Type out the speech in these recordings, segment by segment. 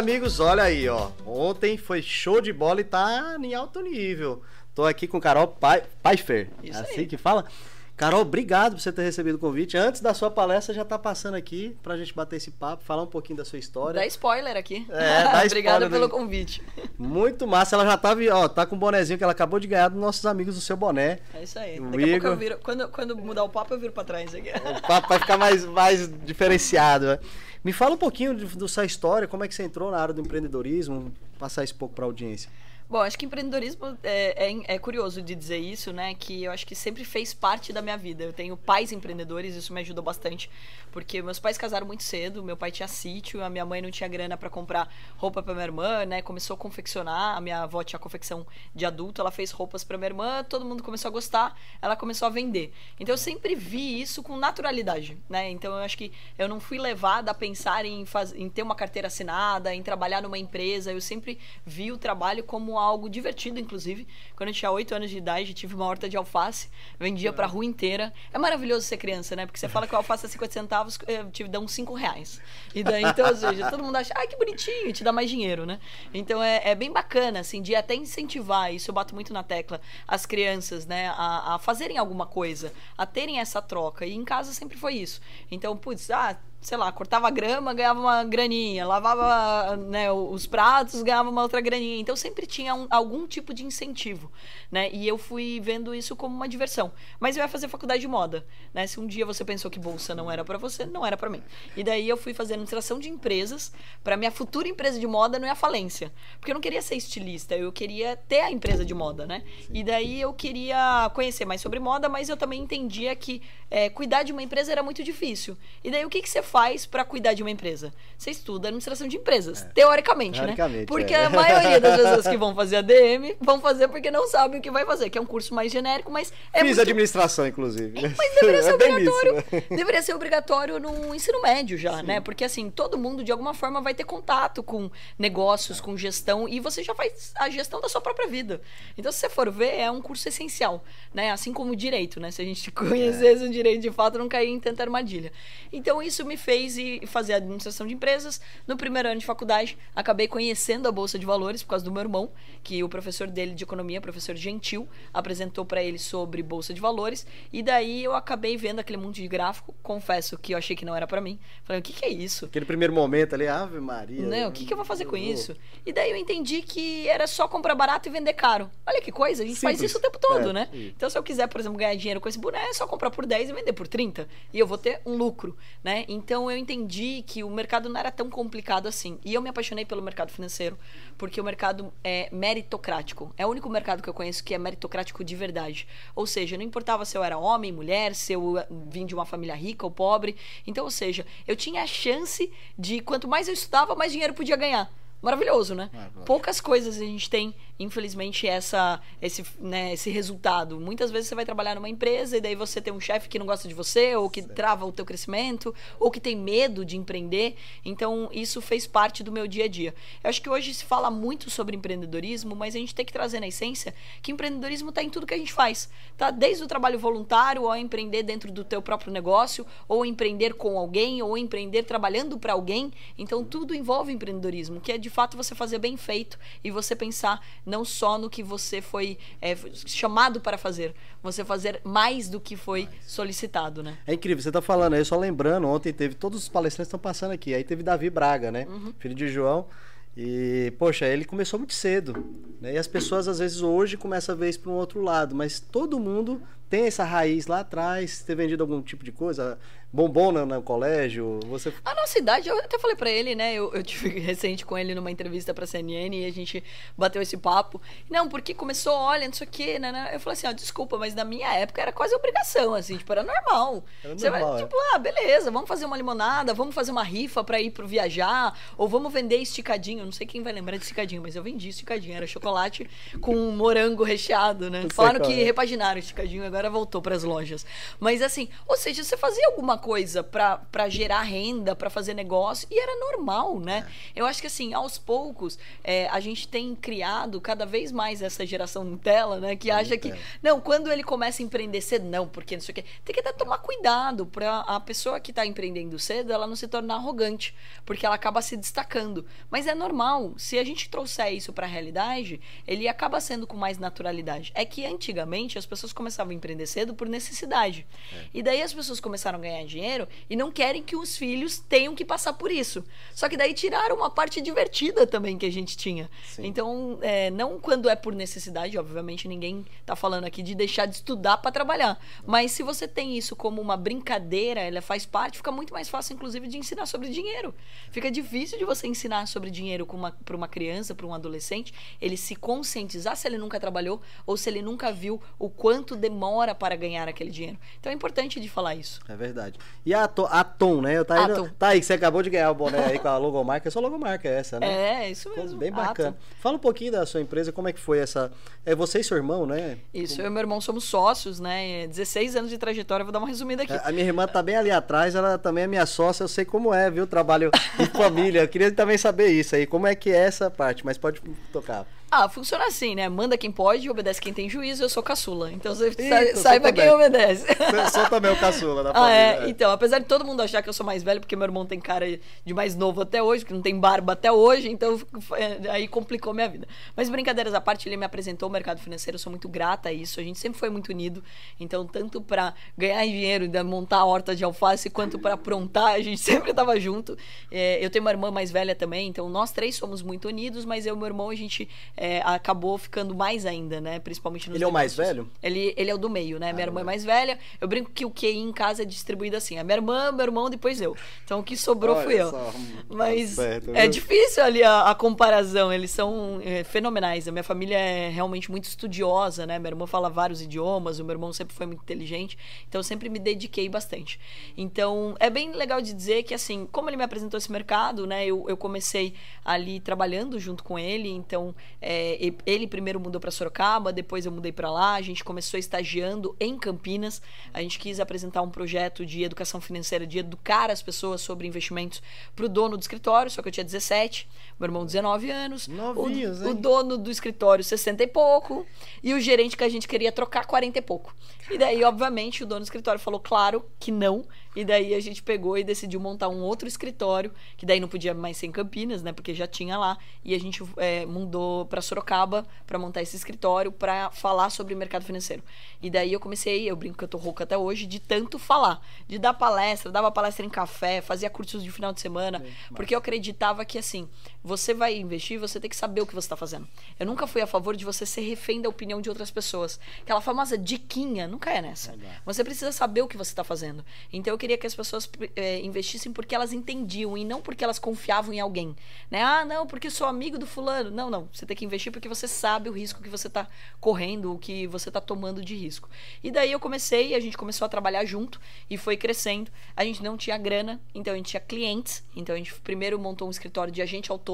amigos, olha aí, ó. Ontem foi show de bola e tá em alto nível. Tô aqui com Carol Pfeiffer. Isso assim aí. que fala? Carol, obrigado por você ter recebido o convite. Antes da sua palestra, já tá passando aqui pra gente bater esse papo, falar um pouquinho da sua história. Dá spoiler aqui. É, dá Obrigada pelo convite. Muito massa. Ela já tava, ó, tá com o bonezinho que ela acabou de ganhar dos nossos amigos do seu boné. É isso aí. O Daqui Igor. a pouco eu viro. Quando, quando mudar o papo, eu viro pra trás aqui. O papo vai ficar mais, mais diferenciado. Né? Me fala um pouquinho da sua história, como é que você entrou na área do empreendedorismo, passar um pouco pra audiência. Bom, acho que empreendedorismo é, é, é, curioso de dizer isso, né? Que eu acho que sempre fez parte da minha vida. Eu tenho pais empreendedores, isso me ajudou bastante, porque meus pais casaram muito cedo. Meu pai tinha sítio, a minha mãe não tinha grana para comprar roupa para minha irmã, né? Começou a confeccionar, a minha avó tinha confecção de adulto, ela fez roupas para minha irmã, todo mundo começou a gostar, ela começou a vender. Então eu sempre vi isso com naturalidade, né? Então eu acho que eu não fui levada a pensar em, faz... em ter uma carteira assinada, em trabalhar numa empresa. Eu sempre vi o trabalho como algo divertido, inclusive. Quando eu tinha 8 anos de idade, tive uma horta de alface, vendia pra rua inteira. É maravilhoso ser criança, né? Porque você fala que o alface é 50 centavos, dá uns 5 reais. E daí, então, ou seja, todo mundo acha, ai, que bonitinho, te dá mais dinheiro, né? Então é, é bem bacana, assim, de até incentivar, isso eu bato muito na tecla, as crianças, né, a, a fazerem alguma coisa, a terem essa troca. E em casa sempre foi isso. Então, putz, ah, sei lá, cortava grama, ganhava uma graninha, lavava né, os pratos, ganhava uma outra graninha. Então sempre tinha um, algum tipo de incentivo, né? E eu fui vendo isso como uma diversão. Mas eu ia fazer faculdade de moda, né? Se um dia você pensou que bolsa não era para você, não era para mim. E daí eu fui fazer administração de empresas para minha futura empresa de moda não é a falência, porque eu não queria ser estilista, eu queria ter a empresa de moda, né? E daí eu queria conhecer mais sobre moda, mas eu também entendia que é, cuidar de uma empresa era muito difícil. E daí o que que você faz para cuidar de uma empresa? Você estuda administração de empresas, é. teoricamente, né? teoricamente, né? Porque é. a maioria das pessoas que vão fazer ADM vão fazer porque não sabem o que vai fazer, que é um curso mais genérico, mas é Fiz muito... administração, inclusive. É, mas deveria ser é obrigatório. Isso, né? Deveria ser obrigatório no ensino médio já, Sim. né? Porque assim, todo mundo de alguma forma vai ter contato com negócios, com gestão e você já faz a gestão da sua própria vida. Então, se você for ver, é um curso essencial, né? Assim como o direito, né? Se a gente conhecesse o direito de fato, não cair em tanta armadilha. Então, isso me fez ir fazer administração de empresas. No primeiro ano de faculdade, acabei conhecendo a Bolsa de Valores por causa do meu irmão, que o professor dele de economia, professor Gentil, apresentou para ele sobre Bolsa de Valores. E daí eu acabei vendo aquele monte de gráfico. Confesso que eu achei que não era para mim. Falei, o que, que, é isso? Aquele primeiro momento ali, Ave Maria. Não, o que, que eu vou fazer com isso? E daí eu entendi que era só comprar barato e vender caro. Olha que coisa, a gente Simples. faz isso o tempo todo, é, né? Então, se eu quiser, por exemplo, ganhar dinheiro com esse boné, é só comprar por 10 e vender por 30 e eu vou ter um lucro, né? Então eu entendi que o mercado não era tão complicado assim. E eu me apaixonei pelo mercado financeiro, porque o mercado é meritocrático. É o único mercado que eu conheço que é meritocrático de verdade. Ou seja, não importava se eu era homem, mulher, se eu vim de uma família rica ou pobre. Então, ou seja, eu tinha a chance de quanto mais eu estudava, mais dinheiro podia ganhar maravilhoso, né? Poucas coisas a gente tem infelizmente, essa, esse, né, esse resultado. Muitas vezes você vai trabalhar numa empresa e daí você tem um chefe que não gosta de você, ou que trava o teu crescimento, ou que tem medo de empreender. Então, isso fez parte do meu dia a dia. Eu acho que hoje se fala muito sobre empreendedorismo, mas a gente tem que trazer na essência que empreendedorismo está em tudo que a gente faz. Tá? Desde o trabalho voluntário, ao empreender dentro do teu próprio negócio, ou empreender com alguém, ou empreender trabalhando para alguém. Então, tudo envolve empreendedorismo, que é de fato você fazer bem feito e você pensar não só no que você foi é, chamado para fazer, você fazer mais do que foi solicitado, né? É incrível, você está falando aí, só lembrando, ontem teve, todos os palestrantes estão passando aqui, aí teve Davi Braga, né? Uhum. Filho de João. E, poxa, ele começou muito cedo. Né? E as pessoas, às vezes, hoje começam a ver isso para um outro lado. Mas todo mundo tem essa raiz lá atrás, ter vendido algum tipo de coisa, bombom no, no colégio, você... A nossa idade, eu até falei para ele, né, eu, eu tive recente com ele numa entrevista pra CNN e a gente bateu esse papo. Não, porque começou, olha, não sei o quê, né, né. Eu falei assim, ó, desculpa, mas na minha época era quase obrigação, assim, tipo, era normal. Era você normal, vai, é. tipo, ah, beleza, vamos fazer uma limonada, vamos fazer uma rifa pra ir pro viajar, ou vamos vender esticadinho, não sei quem vai lembrar de esticadinho, mas eu vendi esticadinho, era chocolate com morango recheado, né. Falaram que é. repaginaram esticadinho, agora agora voltou para as lojas. Mas assim, ou seja, você fazia alguma coisa para gerar renda, para fazer negócio, e era normal, né? É. Eu acho que assim, aos poucos, é, a gente tem criado cada vez mais essa geração Nutella, né? Que acha que, não, quando ele começa a empreender cedo, não, porque não sei o quê. Tem que até tomar cuidado para a pessoa que está empreendendo cedo, ela não se tornar arrogante, porque ela acaba se destacando. Mas é normal. Se a gente trouxer isso para a realidade, ele acaba sendo com mais naturalidade. É que antigamente as pessoas começavam a empreender cedo por necessidade. É. E daí as pessoas começaram a ganhar dinheiro e não querem que os filhos tenham que passar por isso. Só que daí tiraram uma parte divertida também que a gente tinha. Sim. Então, é, não quando é por necessidade, obviamente ninguém está falando aqui de deixar de estudar para trabalhar. Mas se você tem isso como uma brincadeira, ela faz parte, fica muito mais fácil, inclusive, de ensinar sobre dinheiro. Fica difícil de você ensinar sobre dinheiro para uma criança, para um adolescente, ele se conscientizar se ele nunca trabalhou ou se ele nunca viu o quanto demora para ganhar aquele dinheiro. Então é importante de falar isso. É verdade. E a, to, a Tom, né? Tá aí, tá aí, você acabou de ganhar o boné aí com a logomarca. É só logomarca essa, né? É, isso mesmo. Bem bacana. Atom. Fala um pouquinho da sua empresa, como é que foi essa... É você e seu irmão, né? Isso, como... eu e meu irmão somos sócios, né? 16 anos de trajetória, vou dar uma resumida aqui. A minha irmã tá bem ali atrás, ela também é minha sócia, eu sei como é, viu? Trabalho em família. Eu queria também saber isso aí, como é que é essa parte, mas pode tocar. Ah, funciona assim, né? Manda quem pode, obedece quem tem juízo, eu sou caçula. Então você Eita, saiba quem obedece. Eu sou também o caçula da família. Ah, é? é? Então, apesar de todo mundo achar que eu sou mais velho, porque meu irmão tem cara de mais novo até hoje, que não tem barba até hoje, então é, aí complicou minha vida. Mas brincadeiras à parte, ele me apresentou o mercado financeiro, eu sou muito grata a isso. A gente sempre foi muito unido. Então, tanto para ganhar dinheiro, montar a horta de alface, quanto para aprontar, a gente sempre tava junto. É, eu tenho uma irmã mais velha também, então nós três somos muito unidos, mas eu e meu irmão, a gente é, acabou ficando mais ainda, né? Principalmente nos Ele é o mais velho? Ele, ele é o do meio, né? Ah, minha irmã é mais velha. Eu brinco que o QI em casa é distribuído assim: a minha irmã, meu irmão, depois eu. Então o que sobrou Olha fui eu. Só, Mas certo, é difícil ali a, a comparação. Eles são é, fenomenais. A minha família é realmente muito estudiosa, né? Minha irmã fala vários idiomas, o meu irmão sempre foi muito inteligente. Então eu sempre me dediquei bastante. Então é bem legal de dizer que, assim, como ele me apresentou esse mercado, né? Eu, eu comecei ali trabalhando junto com ele. Então é, ele primeiro mudou para Sorocaba, depois eu mudei para lá. A gente começou estagiando em Campinas. A gente quis apresentar um projeto de educação financeira, de educar as pessoas sobre investimentos para o dono do escritório, só que eu tinha 17, meu irmão 19 anos. Novinhos, o, hein? o dono do escritório 60 e pouco e o gerente que a gente queria trocar 40 e pouco. E daí, obviamente, o dono do escritório falou claro que não. E daí a gente pegou e decidiu montar um outro escritório, que daí não podia mais ser em Campinas, né? Porque já tinha lá. E a gente é, mudou para Sorocaba para montar esse escritório para falar sobre o mercado financeiro. E daí eu comecei, eu brinco que eu tô rouca até hoje, de tanto falar, de dar palestra, dava palestra em café, fazia cursos de final de semana, porque eu acreditava que assim, você vai investir, você tem que saber o que você está fazendo. Eu nunca fui a favor de você ser refém da opinião de outras pessoas. Aquela famosa diquinha, nunca é nessa. Você precisa saber o que você está fazendo. Então eu queria que as pessoas é, investissem porque elas entendiam e não porque elas confiavam em alguém. Né? Ah, não, porque sou amigo do fulano. Não, não. Você tem que investir porque você sabe o risco que você está correndo, o que você está tomando de risco. E daí eu comecei, a gente começou a trabalhar junto e foi crescendo. A gente não tinha grana, então a gente tinha clientes. Então a gente primeiro montou um escritório de agente autônomo,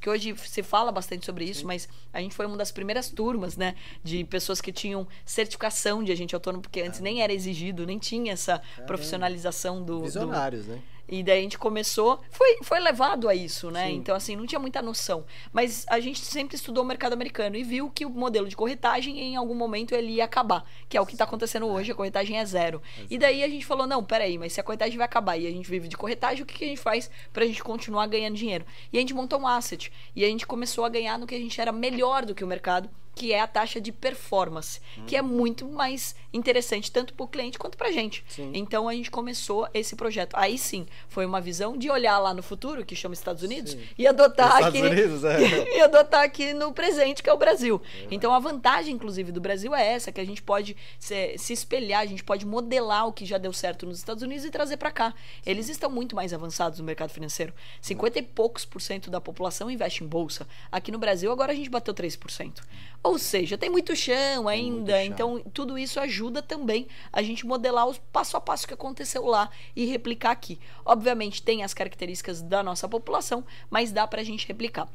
que hoje se fala bastante sobre isso, Sim. mas a gente foi uma das primeiras turmas, né, de pessoas que tinham certificação de agente autônomo, porque antes nem era exigido, nem tinha essa profissionalização do. Visionários, do... né? E daí a gente começou, foi, foi levado a isso, né? Sim. Então, assim, não tinha muita noção. Mas a gente sempre estudou o mercado americano e viu que o modelo de corretagem, em algum momento, ele ia acabar. Que é o que está acontecendo hoje, a corretagem é zero. E daí a gente falou, não, peraí, mas se a corretagem vai acabar e a gente vive de corretagem, o que, que a gente faz para a gente continuar ganhando dinheiro? E a gente montou um asset. E a gente começou a ganhar no que a gente era melhor do que o mercado, que é a taxa de performance, hum. que é muito mais interessante tanto para o cliente quanto para a gente. Sim. Então a gente começou esse projeto. Aí sim, foi uma visão de olhar lá no futuro, que chama Estados Unidos, sim. e adotar aqui Unidos, é. e adotar aqui no presente, que é o Brasil. É. Então a vantagem, inclusive, do Brasil é essa, que a gente pode se, se, espelhar, a gente pode modelar o que já deu certo nos Estados Unidos e trazer para cá. Sim. Eles estão muito mais avançados no mercado financeiro. 50 e poucos por cento da população investe em bolsa. Aqui no Brasil, agora a gente bateu 3%. Ou seja, tem muito chão ainda, muito então tudo isso ajuda também a gente modelar o passo a passo que aconteceu lá e replicar aqui. Obviamente tem as características da nossa população, mas dá para a gente replicar.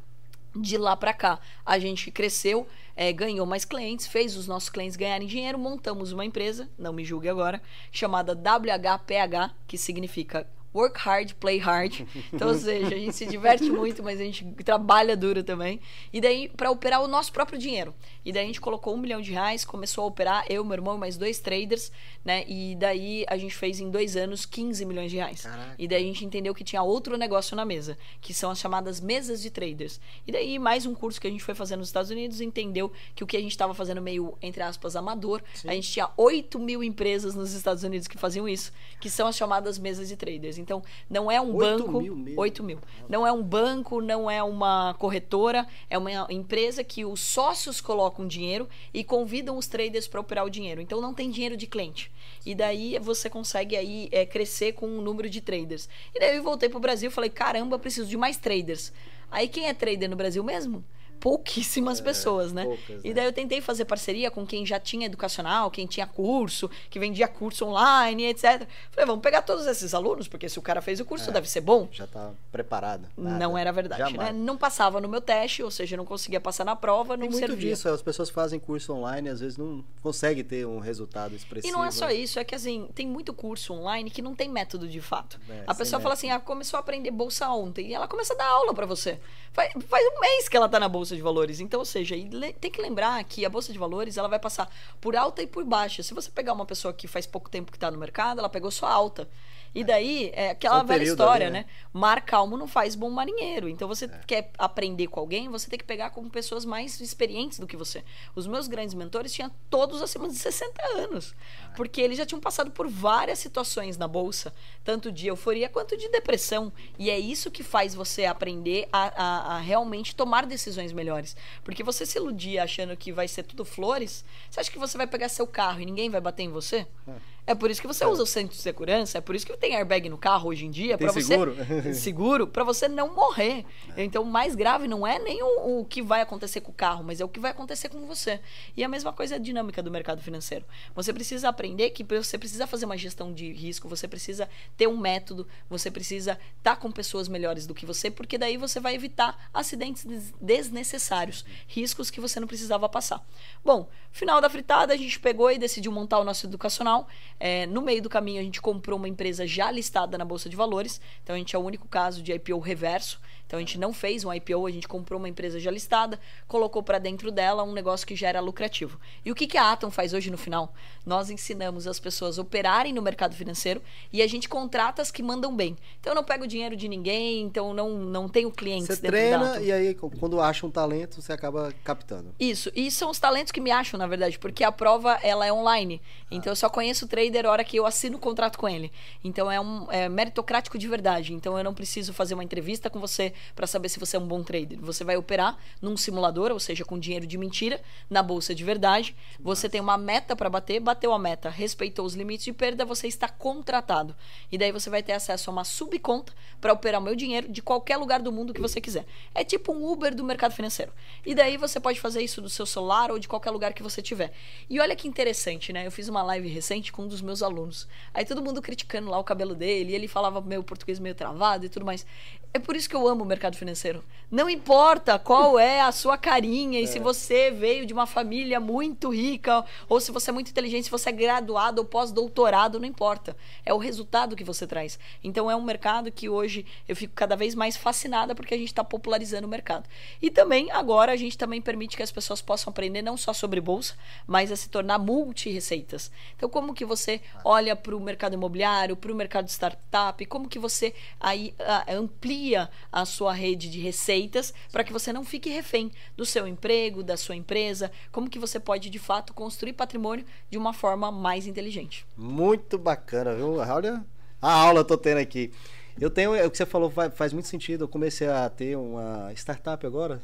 De lá para cá, a gente cresceu, é, ganhou mais clientes, fez os nossos clientes ganharem dinheiro, montamos uma empresa, não me julgue agora, chamada WHPH, que significa work hard, play hard. Então, ou seja, a gente se diverte muito, mas a gente trabalha duro também. E daí, para operar o nosso próprio dinheiro. E daí a gente colocou um milhão de reais, começou a operar, eu, meu irmão, mais dois traders, né? E daí a gente fez em dois anos 15 milhões de reais. Caraca. E daí a gente entendeu que tinha outro negócio na mesa, que são as chamadas mesas de traders. E daí, mais um curso que a gente foi fazer nos Estados Unidos, entendeu que o que a gente estava fazendo meio, entre aspas, amador, Sim. a gente tinha 8 mil empresas nos Estados Unidos que faziam isso, que são as chamadas mesas de traders. Então, não é um 8 banco. Mil mesmo. 8 mil. Não é um banco, não é uma corretora, é uma empresa que os sócios colocam dinheiro e convidam os traders para operar o dinheiro. Então não tem dinheiro de cliente. E daí você consegue aí é, crescer com o um número de traders. E daí eu voltei para o Brasil e falei: caramba, preciso de mais traders. Aí quem é trader no Brasil mesmo? Pouquíssimas é, pessoas, né? Poucas, e daí eu tentei fazer parceria com quem já tinha educacional, quem tinha curso, que vendia curso online, etc. Falei, vamos pegar todos esses alunos, porque se o cara fez o curso, é, deve ser bom. Já tá preparado. Nada. Não era verdade, né? Não passava no meu teste, ou seja, não conseguia passar na prova, não Tem muito servia. disso, as pessoas fazem curso online, às vezes não conseguem ter um resultado expressivo. E não é só né? isso, é que assim, tem muito curso online que não tem método de fato. É, a pessoa fala assim, ah, começou a aprender bolsa ontem, e ela começa a dar aula para você. Faz, faz um mês que ela tá na bolsa de valores. Então, ou seja, tem que lembrar que a bolsa de valores ela vai passar por alta e por baixa. Se você pegar uma pessoa que faz pouco tempo que está no mercado, ela pegou só alta. E daí, é aquela velha história, ali, né? né? Mar calmo não faz bom marinheiro. Então, você é. quer aprender com alguém, você tem que pegar com pessoas mais experientes do que você. Os meus grandes mentores tinham todos acima de 60 anos. É. Porque eles já tinham passado por várias situações na bolsa, tanto de euforia quanto de depressão. E é isso que faz você aprender a, a, a realmente tomar decisões melhores. Porque você se iludir achando que vai ser tudo flores, você acha que você vai pegar seu carro e ninguém vai bater em você? É. É por isso que você é. usa o centro de segurança, é por isso que tem airbag no carro hoje em dia, para você seguro, seguro para você não morrer. É. Então, o mais grave não é nem o, o, que vai acontecer com o carro, mas é o que vai acontecer com você. E a mesma coisa é a dinâmica do mercado financeiro. Você precisa aprender que você precisa fazer uma gestão de risco, você precisa ter um método, você precisa estar tá com pessoas melhores do que você, porque daí você vai evitar acidentes desnecessários, riscos que você não precisava passar. Bom, final da fritada, a gente pegou e decidiu montar o nosso educacional. É, no meio do caminho, a gente comprou uma empresa já listada na Bolsa de Valores. Então, a gente é o único caso de IPO reverso. Então a gente não fez um IPO, a gente comprou uma empresa já listada, colocou para dentro dela um negócio que já era lucrativo. E o que, que a Atom faz hoje no final? Nós ensinamos as pessoas a operarem no mercado financeiro e a gente contrata as que mandam bem. Então eu não pego dinheiro de ninguém, então não, não tenho clientes você dentro treina, da Atom. E aí, quando acha um talento, você acaba captando. Isso. E são os talentos que me acham, na verdade, porque a prova ela é online. Então eu só conheço o trader a hora que eu assino o contrato com ele. Então é um é meritocrático de verdade. Então eu não preciso fazer uma entrevista com você para saber se você é um bom trader. Você vai operar num simulador, ou seja, com dinheiro de mentira, na bolsa de verdade. Você tem uma meta para bater, bateu a meta, respeitou os limites de perda, você está contratado. E daí você vai ter acesso a uma subconta para operar o meu dinheiro de qualquer lugar do mundo que você quiser. É tipo um Uber do mercado financeiro. E daí você pode fazer isso do seu celular ou de qualquer lugar que você tiver. E olha que interessante, né? Eu fiz uma live recente com um dos meus alunos. Aí todo mundo criticando lá o cabelo dele, e ele falava meu português meio travado e tudo mais. É por isso que eu amo o mercado financeiro. Não importa qual é a sua carinha e é. se você veio de uma família muito rica ou se você é muito inteligente, se você é graduado ou pós-doutorado, não importa. É o resultado que você traz. Então é um mercado que hoje eu fico cada vez mais fascinada porque a gente está popularizando o mercado. E também agora a gente também permite que as pessoas possam aprender não só sobre bolsa, mas a se tornar multi-receitas. Então como que você olha para o mercado imobiliário, para o mercado de startup, como que você aí uh, amplia amplia a sua rede de receitas para que você não fique refém do seu emprego, da sua empresa, como que você pode de fato construir patrimônio de uma forma mais inteligente. Muito bacana, viu? Olha a aula eu tô tendo aqui. Eu tenho, é o que você falou faz muito sentido. Eu comecei a ter uma startup agora,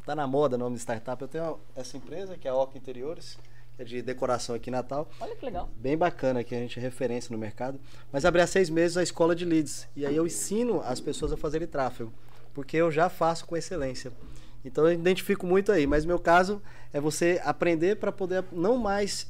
está na moda o nome de startup. Eu tenho essa empresa que é a Oca Interiores é de decoração aqui em Natal. Olha que legal. Bem bacana, que a gente é referência no mercado. Mas abri há seis meses a escola de leads. E aí eu ensino as pessoas a fazerem tráfego. Porque eu já faço com excelência. Então eu identifico muito aí. Mas meu caso é você aprender para poder não mais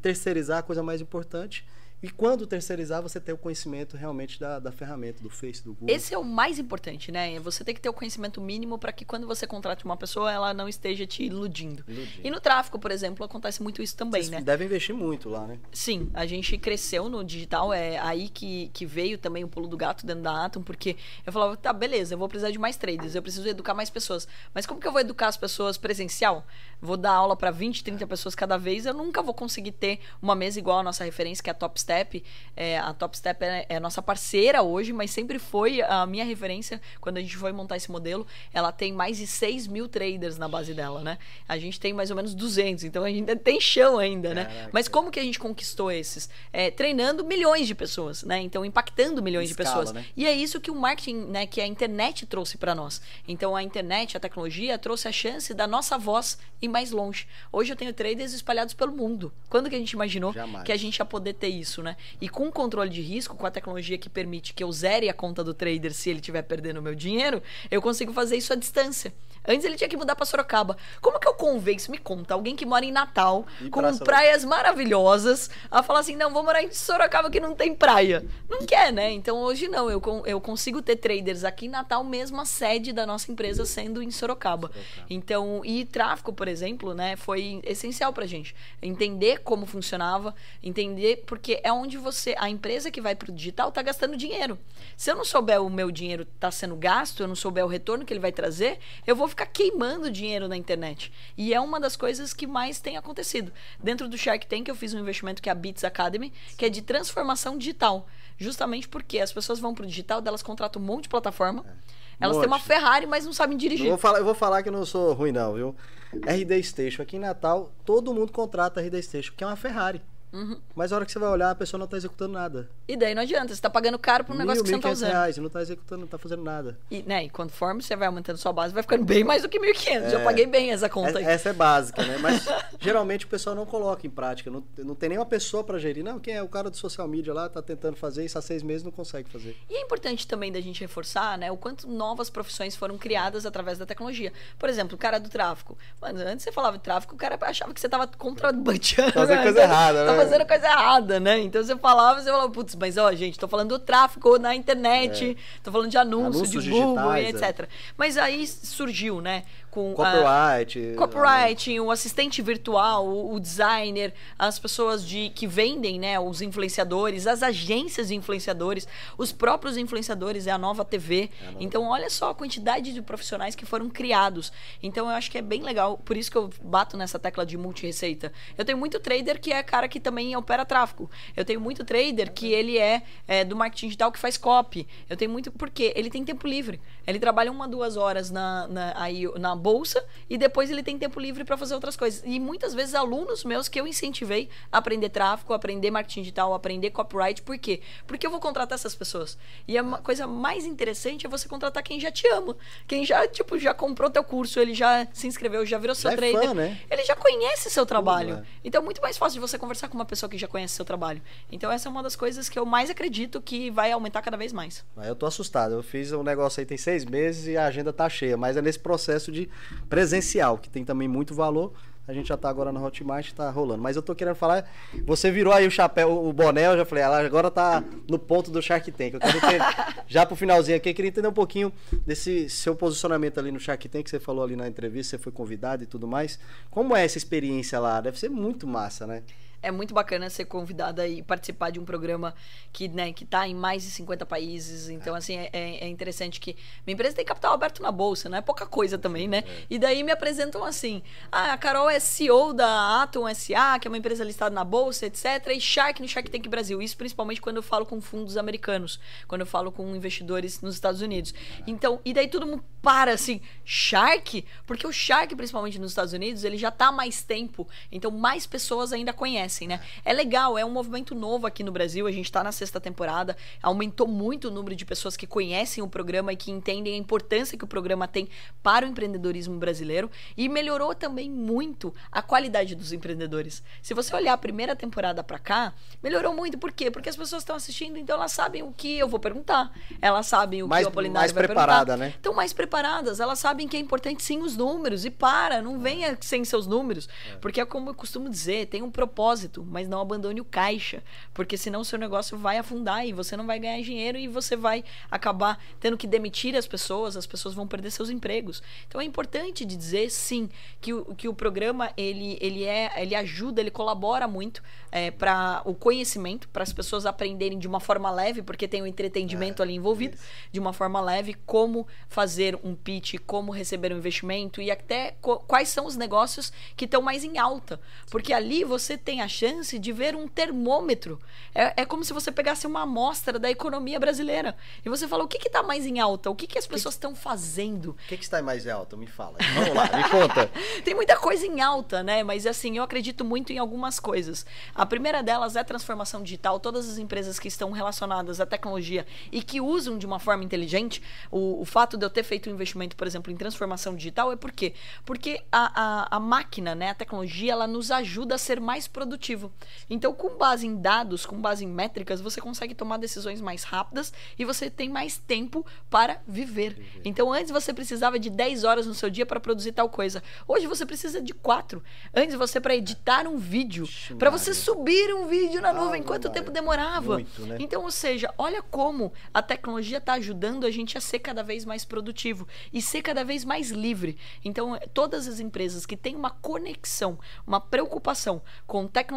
terceirizar a coisa mais importante E quando terceirizar, você ter o conhecimento realmente da, da ferramenta, do Face, do Google. Esse é o mais importante, né? Você tem que ter o conhecimento mínimo para que quando você contrate uma pessoa, ela não esteja te iludindo. iludindo. E no tráfico, por exemplo, acontece muito isso também, Vocês né? devem investir muito lá, né? Sim, a gente cresceu no digital, é aí que, que veio também o pulo do gato dentro da Atom, porque eu falava, tá, beleza, eu vou precisar de mais traders, eu preciso educar mais pessoas. Mas como que eu vou educar as pessoas presencial? Vou dar aula para 20, 30 pessoas cada vez, eu nunca vou conseguir ter uma mesa igual a nossa referência, que é a Top Step. É, a Top Step é, é nossa parceira hoje, mas sempre foi a minha referência quando a gente foi montar esse modelo. Ela tem mais de 6 mil traders na base dela, né? A gente tem mais ou menos 200, então a gente tem chão ainda, né? Caraca. Mas como que a gente conquistou esses? É, treinando milhões de pessoas, né? Então impactando milhões Escala, de pessoas. Né? E é isso que o marketing, né, que a internet trouxe para nós. Então a internet, a tecnologia trouxe a chance da nossa voz ir mais longe. Hoje eu tenho traders espalhados pelo mundo. Quando que a gente imaginou Jamais. que a gente ia poder ter isso, né? E com controle de risco, com a tecnologia que permite que eu zere a conta do trader se ele estiver perdendo o meu dinheiro, eu consigo fazer isso à distância. Antes ele tinha que mudar para Sorocaba. Como que eu convenço? Me conta, alguém que mora em Natal, e com praias maravilhosas, a falar assim: não, vou morar em Sorocaba que não tem praia. Não quer, né? Então hoje não, eu, eu consigo ter traders aqui em Natal, mesmo a sede da nossa empresa sendo em Sorocaba. Sorocaba. Então, e tráfico, por exemplo, né, foi essencial pra gente. Entender como funcionava, entender, porque é onde você, a empresa que vai pro digital tá gastando dinheiro. Se eu não souber o meu dinheiro tá sendo gasto, eu não souber o retorno que ele vai trazer, eu vou ficar queimando dinheiro na internet. E é uma das coisas que mais tem acontecido. Dentro do Shark Tank, eu fiz um investimento que é a Beats Academy, que é de transformação digital. Justamente porque as pessoas vão pro digital, delas contratam um monte de plataforma. É. Elas têm uma Ferrari, mas não sabem dirigir. Eu vou, falar, eu vou falar que eu não sou ruim, não, viu? RD Station. Aqui em Natal, todo mundo contrata RD Station, que é uma Ferrari. Uhum. Mas a hora que você vai olhar, a pessoa não está executando nada. E daí não adianta, você está pagando caro por um negócio que você não está usando. reais, não está executando, não está fazendo nada. E, né, e conforme você vai aumentando sua base, vai ficando bem mais do que 1.500. É, Já paguei bem essa conta aí. Essa é básica, né? Mas geralmente o pessoal não coloca em prática. Não, não tem nenhuma pessoa para gerir. Não, quem é o cara do social media lá, está tentando fazer isso há seis meses não consegue fazer. E é importante também da gente reforçar, né, o quanto novas profissões foram criadas através da tecnologia. Por exemplo, o cara do tráfico. Mano, antes você falava de tráfico, o cara achava que você estava contrabandeando. Fazendo coisa errada, né? Fazendo coisa errada né? Então você falava, você falava, putz, mas ó, gente, tô falando do tráfego na internet, é. tô falando de anúncio, Anúncios de Google e etc. É. Mas aí surgiu, né? Com copyright, a, copyright, o assistente virtual, o, o, designer, as pessoas de que vendem, né, os influenciadores, as agências de influenciadores, os próprios influenciadores é a nova TV. É a nova então olha só a quantidade de profissionais que foram criados. Então eu acho que é bem legal, por isso que eu bato nessa tecla de multi-receita. Eu tenho muito trader que é cara que também opera tráfego. Eu tenho muito trader que ele é, é do marketing digital que faz copy. Eu tenho muito porque ele tem tempo livre. Ele trabalha uma duas horas na, na aí na bolsa e depois ele tem tempo livre para fazer outras coisas. E muitas vezes alunos meus que eu incentivei a aprender tráfego, a aprender marketing digital, a aprender copyright, por quê? Porque eu vou contratar essas pessoas. E a coisa mais interessante é você contratar quem já te ama, quem já, tipo, já comprou teu curso, ele já se inscreveu, já virou seu já trader. É fã, né? Ele já conhece seu trabalho. Uhum, Então é muito mais fácil de você conversar com uma pessoa que já conhece seu trabalho. Então essa é uma das coisas que eu mais acredito que vai aumentar cada vez mais. Eu tô assustado. Eu fiz um negócio aí tem seis meses e a agenda tá cheia, mas é nesse processo de presencial, que tem também muito valor. A gente já tá agora na Hotmart, tá rolando. Mas eu tô querendo falar, você virou aí o chapéu, o boné, eu já falei, ela agora tá no ponto do Shark Tank. Eu quero ter, já pro finalzinho aqui, eu queria entender um pouquinho desse seu posicionamento ali no Shark Tank, que você falou ali na entrevista, você foi convidado e tudo mais. Como é essa experiência lá? Deve ser muito massa, né? É muito bacana ser convidada e participar de um programa que, né, que tá em mais de 50 países. Então, assim, é, é, é interessante que minha empresa tem capital aberto na bolsa, não é pouca coisa também, né? É. E daí me apresentam assim: ah, a Carol é CEO da Atom SA, que é uma empresa listada na bolsa, etc. E Shark no Shark Tank Brasil. Isso principalmente quando eu falo com fundos americanos, quando eu falo com investidores nos Estados Unidos. Então, e daí todo mundo para assim, Shark? Porque o Shark, principalmente nos Estados Unidos, ele já tá há mais tempo. Então, mais pessoas ainda conhecem conhecem, né? É legal, é um movimento novo aqui no Brasil, a gente está na sexta temporada, aumentou muito o número de pessoas que conhecem o programa e que entendem a importância que o programa tem para o empreendedorismo brasileiro e melhorou também muito a qualidade dos empreendedores. Se você olhar a primeira temporada para cá, melhorou muito, por quê? Porque as pessoas estão assistindo, então elas sabem o que eu vou perguntar, elas sabem o mais, que o Apolinário mais vai preparada, perguntar. né? Estão mais preparadas, elas sabem que é importante sim os números e para, não venha sem seus números, é. porque é como eu costumo dizer, tem um propósito depósito, mas não abandone o caixa, porque senão o seu negócio vai afundar e você não vai ganhar dinheiro e você vai acabar tendo que demitir as pessoas, as pessoas vão perder seus empregos. Então é importante de dizer sim que o, que o programa ele, ele é ele ajuda, ele colabora muito é, para o conhecimento, para as pessoas aprenderem de uma forma leve, porque tem o entretenimento é, ali envolvido, isso. de uma forma leve, como fazer um pitch, como receber um investimento e até quais são os negócios que estão mais em alta. Porque ali você tem a chance de ver um termômetro. É, é como se você pegasse uma amostra da economia brasileira e você fala o que está mais em alta, o que, que as pessoas estão fazendo. O que, que está mais em alta? Me fala. Vamos lá, me conta. tem muita coisa em alta, né? Mas assim, eu acredito muito em algumas coisas. A primeira delas é a transformação digital. Todas as empresas que estão relacionadas à tecnologia e que usam de uma forma inteligente, o, o fato de eu ter feito um investimento, por exemplo, em transformação digital é por quê? Porque a, a, a máquina, né, a tecnologia, ela nos ajuda a ser mais produtivo. Então, com base em dados, com base em métricas, você consegue tomar decisões mais rápidas e você tem mais tempo para viver. viver. Então, antes você precisava de 10 horas no seu dia para produzir tal coisa. Hoje você precisa de 4. Antes você para editar um vídeo, para você subir um vídeo na nuvem, quanto tempo demorava? Muito, né? Então, ou seja, olha como a tecnologia está ajudando a gente a ser cada vez mais produtivo e ser cada vez mais livre. Então, todas as empresas que têm uma conexão, uma preocupação com tecnologia,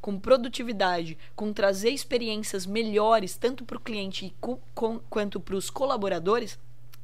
com produtividade, com trazer experiências melhores tanto para o cliente quanto para os colaboradores,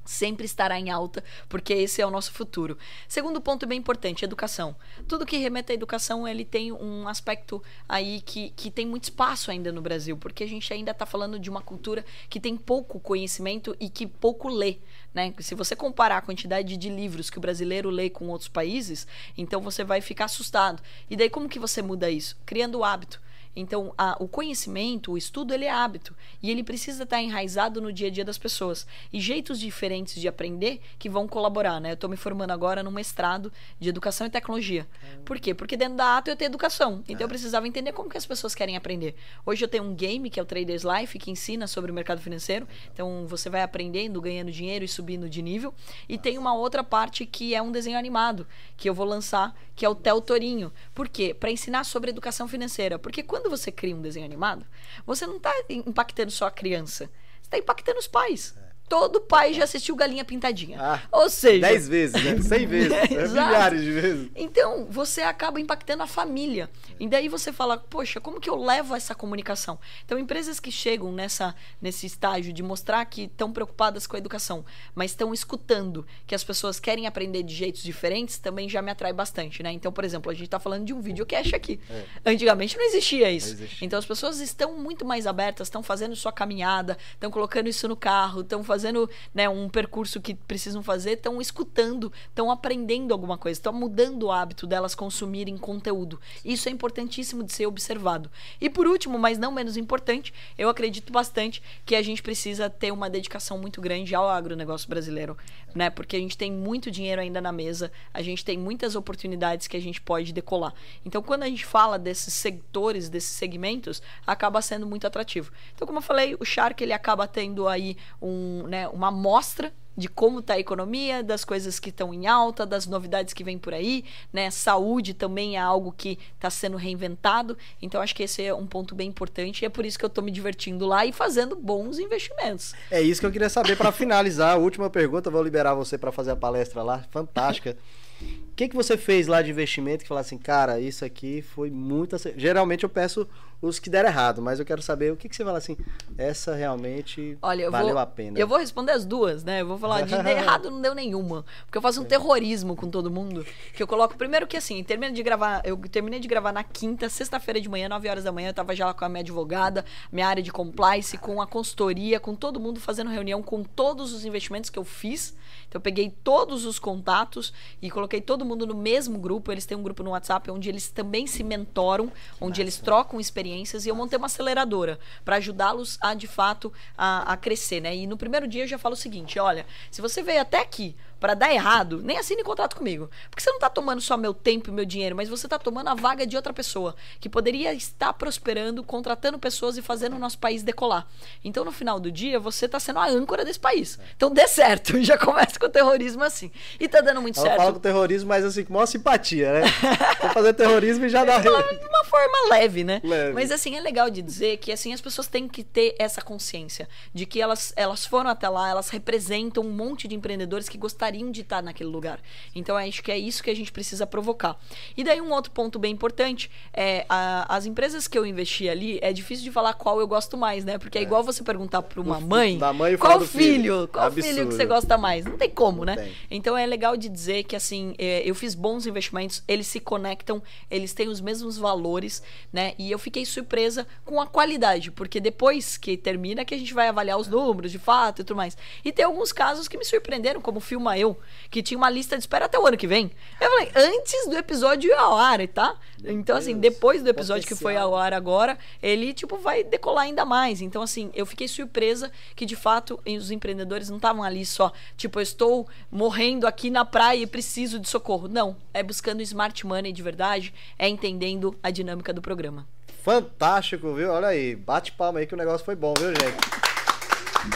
sempre estará em alta, porque esse é o nosso futuro. Segundo ponto bem importante, educação. Tudo que remete à educação, ele tem um aspecto aí que, que tem muito espaço ainda no Brasil, porque a gente ainda está falando de uma cultura que tem pouco conhecimento e que pouco lê. Né? Se você comparar a quantidade de livros que o brasileiro lê com outros países, então você vai ficar assustado. E daí como que você muda isso? Criando o hábito. Então, a, o conhecimento, o estudo, ele é hábito. E ele precisa estar enraizado no dia a dia das pessoas. E jeitos diferentes de aprender que vão colaborar, né? Eu estou me formando agora num mestrado de educação e tecnologia. Por quê? Porque dentro da ATO eu tenho educação. Então, eu é. precisava entender como que as pessoas querem aprender. Hoje eu tenho um game, que é o Traders Life, que ensina sobre o mercado financeiro. Então, você vai aprendendo, ganhando dinheiro e subindo de nível. E tem uma outra parte que é um desenho animado, que eu vou lançar, que é o Tel Torinho. Por quê? Para ensinar sobre educação financeira. Porque quando quando você cria um desenho animado, você não está impactando só a criança, você está impactando os pais. É. Todo pai já assistiu Galinha Pintadinha. Ah, Ou seja. Dez vezes, né? Cem vezes. é, milhares de vezes. Então, você acaba impactando a família. E daí você fala, poxa, como que eu levo essa comunicação? Então, empresas que chegam nessa, nesse estágio de mostrar que estão preocupadas com a educação, mas estão escutando que as pessoas querem aprender de jeitos diferentes, também já me atrai bastante, né? Então, por exemplo, a gente está falando de um videocast aqui. É. Antigamente não existia isso. Não existia. Então, as pessoas estão muito mais abertas, estão fazendo sua caminhada, estão colocando isso no carro, estão fazendo fazendo né, um percurso que precisam fazer, estão escutando, estão aprendendo alguma coisa, estão mudando o hábito delas consumirem conteúdo. Isso é importantíssimo de ser observado. E por último, mas não menos importante, eu acredito bastante que a gente precisa ter uma dedicação muito grande ao agronegócio brasileiro, né? Porque a gente tem muito dinheiro ainda na mesa, a gente tem muitas oportunidades que a gente pode decolar. Então, quando a gente fala desses setores, desses segmentos, acaba sendo muito atrativo. Então, como eu falei, o Shark ele acaba tendo aí um, né, uma amostra de como está a economia, das coisas que estão em alta, das novidades que vêm por aí, né? Saúde também é algo que está sendo reinventado. Então acho que esse é um ponto bem importante e é por isso que eu estou me divertindo lá e fazendo bons investimentos. É isso que eu queria saber para finalizar. A última pergunta, vou liberar você para fazer a palestra lá, fantástica. O que, que você fez lá de investimento que falasse assim, cara, isso aqui foi muito. Geralmente eu peço os que deram errado, mas eu quero saber o que, que você fala assim, essa realmente Olha, valeu vou, a pena. Eu vou responder as duas, né? Eu vou falar de errado não deu nenhuma, porque eu faço um terrorismo com todo mundo, que eu coloco primeiro que assim, termino de gravar, eu terminei de gravar na quinta, sexta-feira de manhã, 9 horas da manhã, eu tava já com a minha advogada, minha área de compliance, com a consultoria, com todo mundo fazendo reunião com todos os investimentos que eu fiz. Então eu peguei todos os contatos e coloquei todo mundo no mesmo grupo, eles têm um grupo no WhatsApp onde eles também se mentoram, onde Nossa. eles trocam experiências experiências e eu montei uma aceleradora para ajudá-los a, de fato, a, a, crescer, né? E no primeiro dia eu já falo o seguinte, olha, se você veio até aqui para dar errado, nem assine contrato comigo. Porque você não tá tomando só meu tempo e meu dinheiro, mas você tá tomando a vaga de outra pessoa que poderia estar prosperando, contratando pessoas e fazendo o nosso país decolar. Então, no final do dia, você tá sendo a âncora desse país. Então, dê certo. Já começa com o terrorismo assim. E tá dando muito Ela certo. fala com terrorismo, mas assim, com maior simpatia, né? Vou fazer terrorismo e já dá. de uma forma leve, né? Leve. Mas assim, é legal de dizer que assim as pessoas têm que ter essa consciência de que elas, elas foram até lá, elas representam um monte de empreendedores que gostariam de estar naquele lugar. Então acho que é isso que a gente precisa provocar. E daí um outro ponto bem importante é a- as empresas que eu investi ali, é difícil de falar qual eu gosto mais, né? Porque é, igual você perguntar para uma O- mãe, mãe qual filho. filho, qual Absurdo. filho que você gosta mais? Não tem como, Não né? tem. Então é legal de dizer que assim, é, eu fiz bons investimentos, eles se conectam, eles têm os mesmos valores, né? E eu fiquei surpresa com a qualidade, porque depois que termina que a gente vai avaliar os números de fato e tudo mais. E tem alguns casos que me surpreenderam, como o Filma Eu, que tinha uma lista de espera até o ano que vem. Eu falei, antes do episódio ir ao ar, tá? Então, assim, Deus, depois do episódio que foi potencial. ao ar agora, ele, tipo, vai decolar ainda mais. Então, assim, eu fiquei surpresa que, de fato, os empreendedores não estavam ali só, tipo, eu estou morrendo aqui na praia e preciso de socorro. Não, é buscando smart money de verdade, é entendendo a dinâmica do programa. Fantástico, viu? Olha aí, bate palma aí que o negócio foi bom, viu, gente?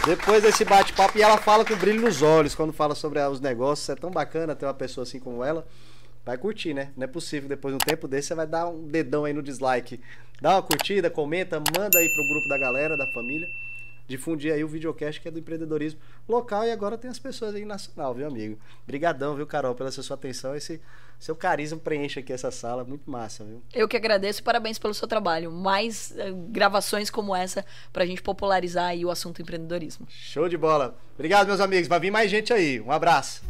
Depois desse bate-papo, e ela fala com brilho nos olhos quando fala sobre os negócios. É tão bacana ter uma pessoa assim como ela. Vai curtir, né? Não é possível. Depois de um tempo desse, você vai dar um dedão aí no dislike. Dá uma curtida, comenta, manda aí pro grupo da galera, da família. Difundir aí o videocast que é do empreendedorismo local e agora tem as pessoas aí nacional, viu, amigo? Brigadão, viu, Carol, pela sua atenção. Esse seu carisma preenche aqui essa sala. Muito massa, viu? Eu que agradeço e parabéns pelo seu trabalho. Mais eh, gravações como essa pra gente popularizar aí o assunto empreendedorismo. Show de bola. Obrigado, meus amigos. Vai vir mais gente aí. Um abraço.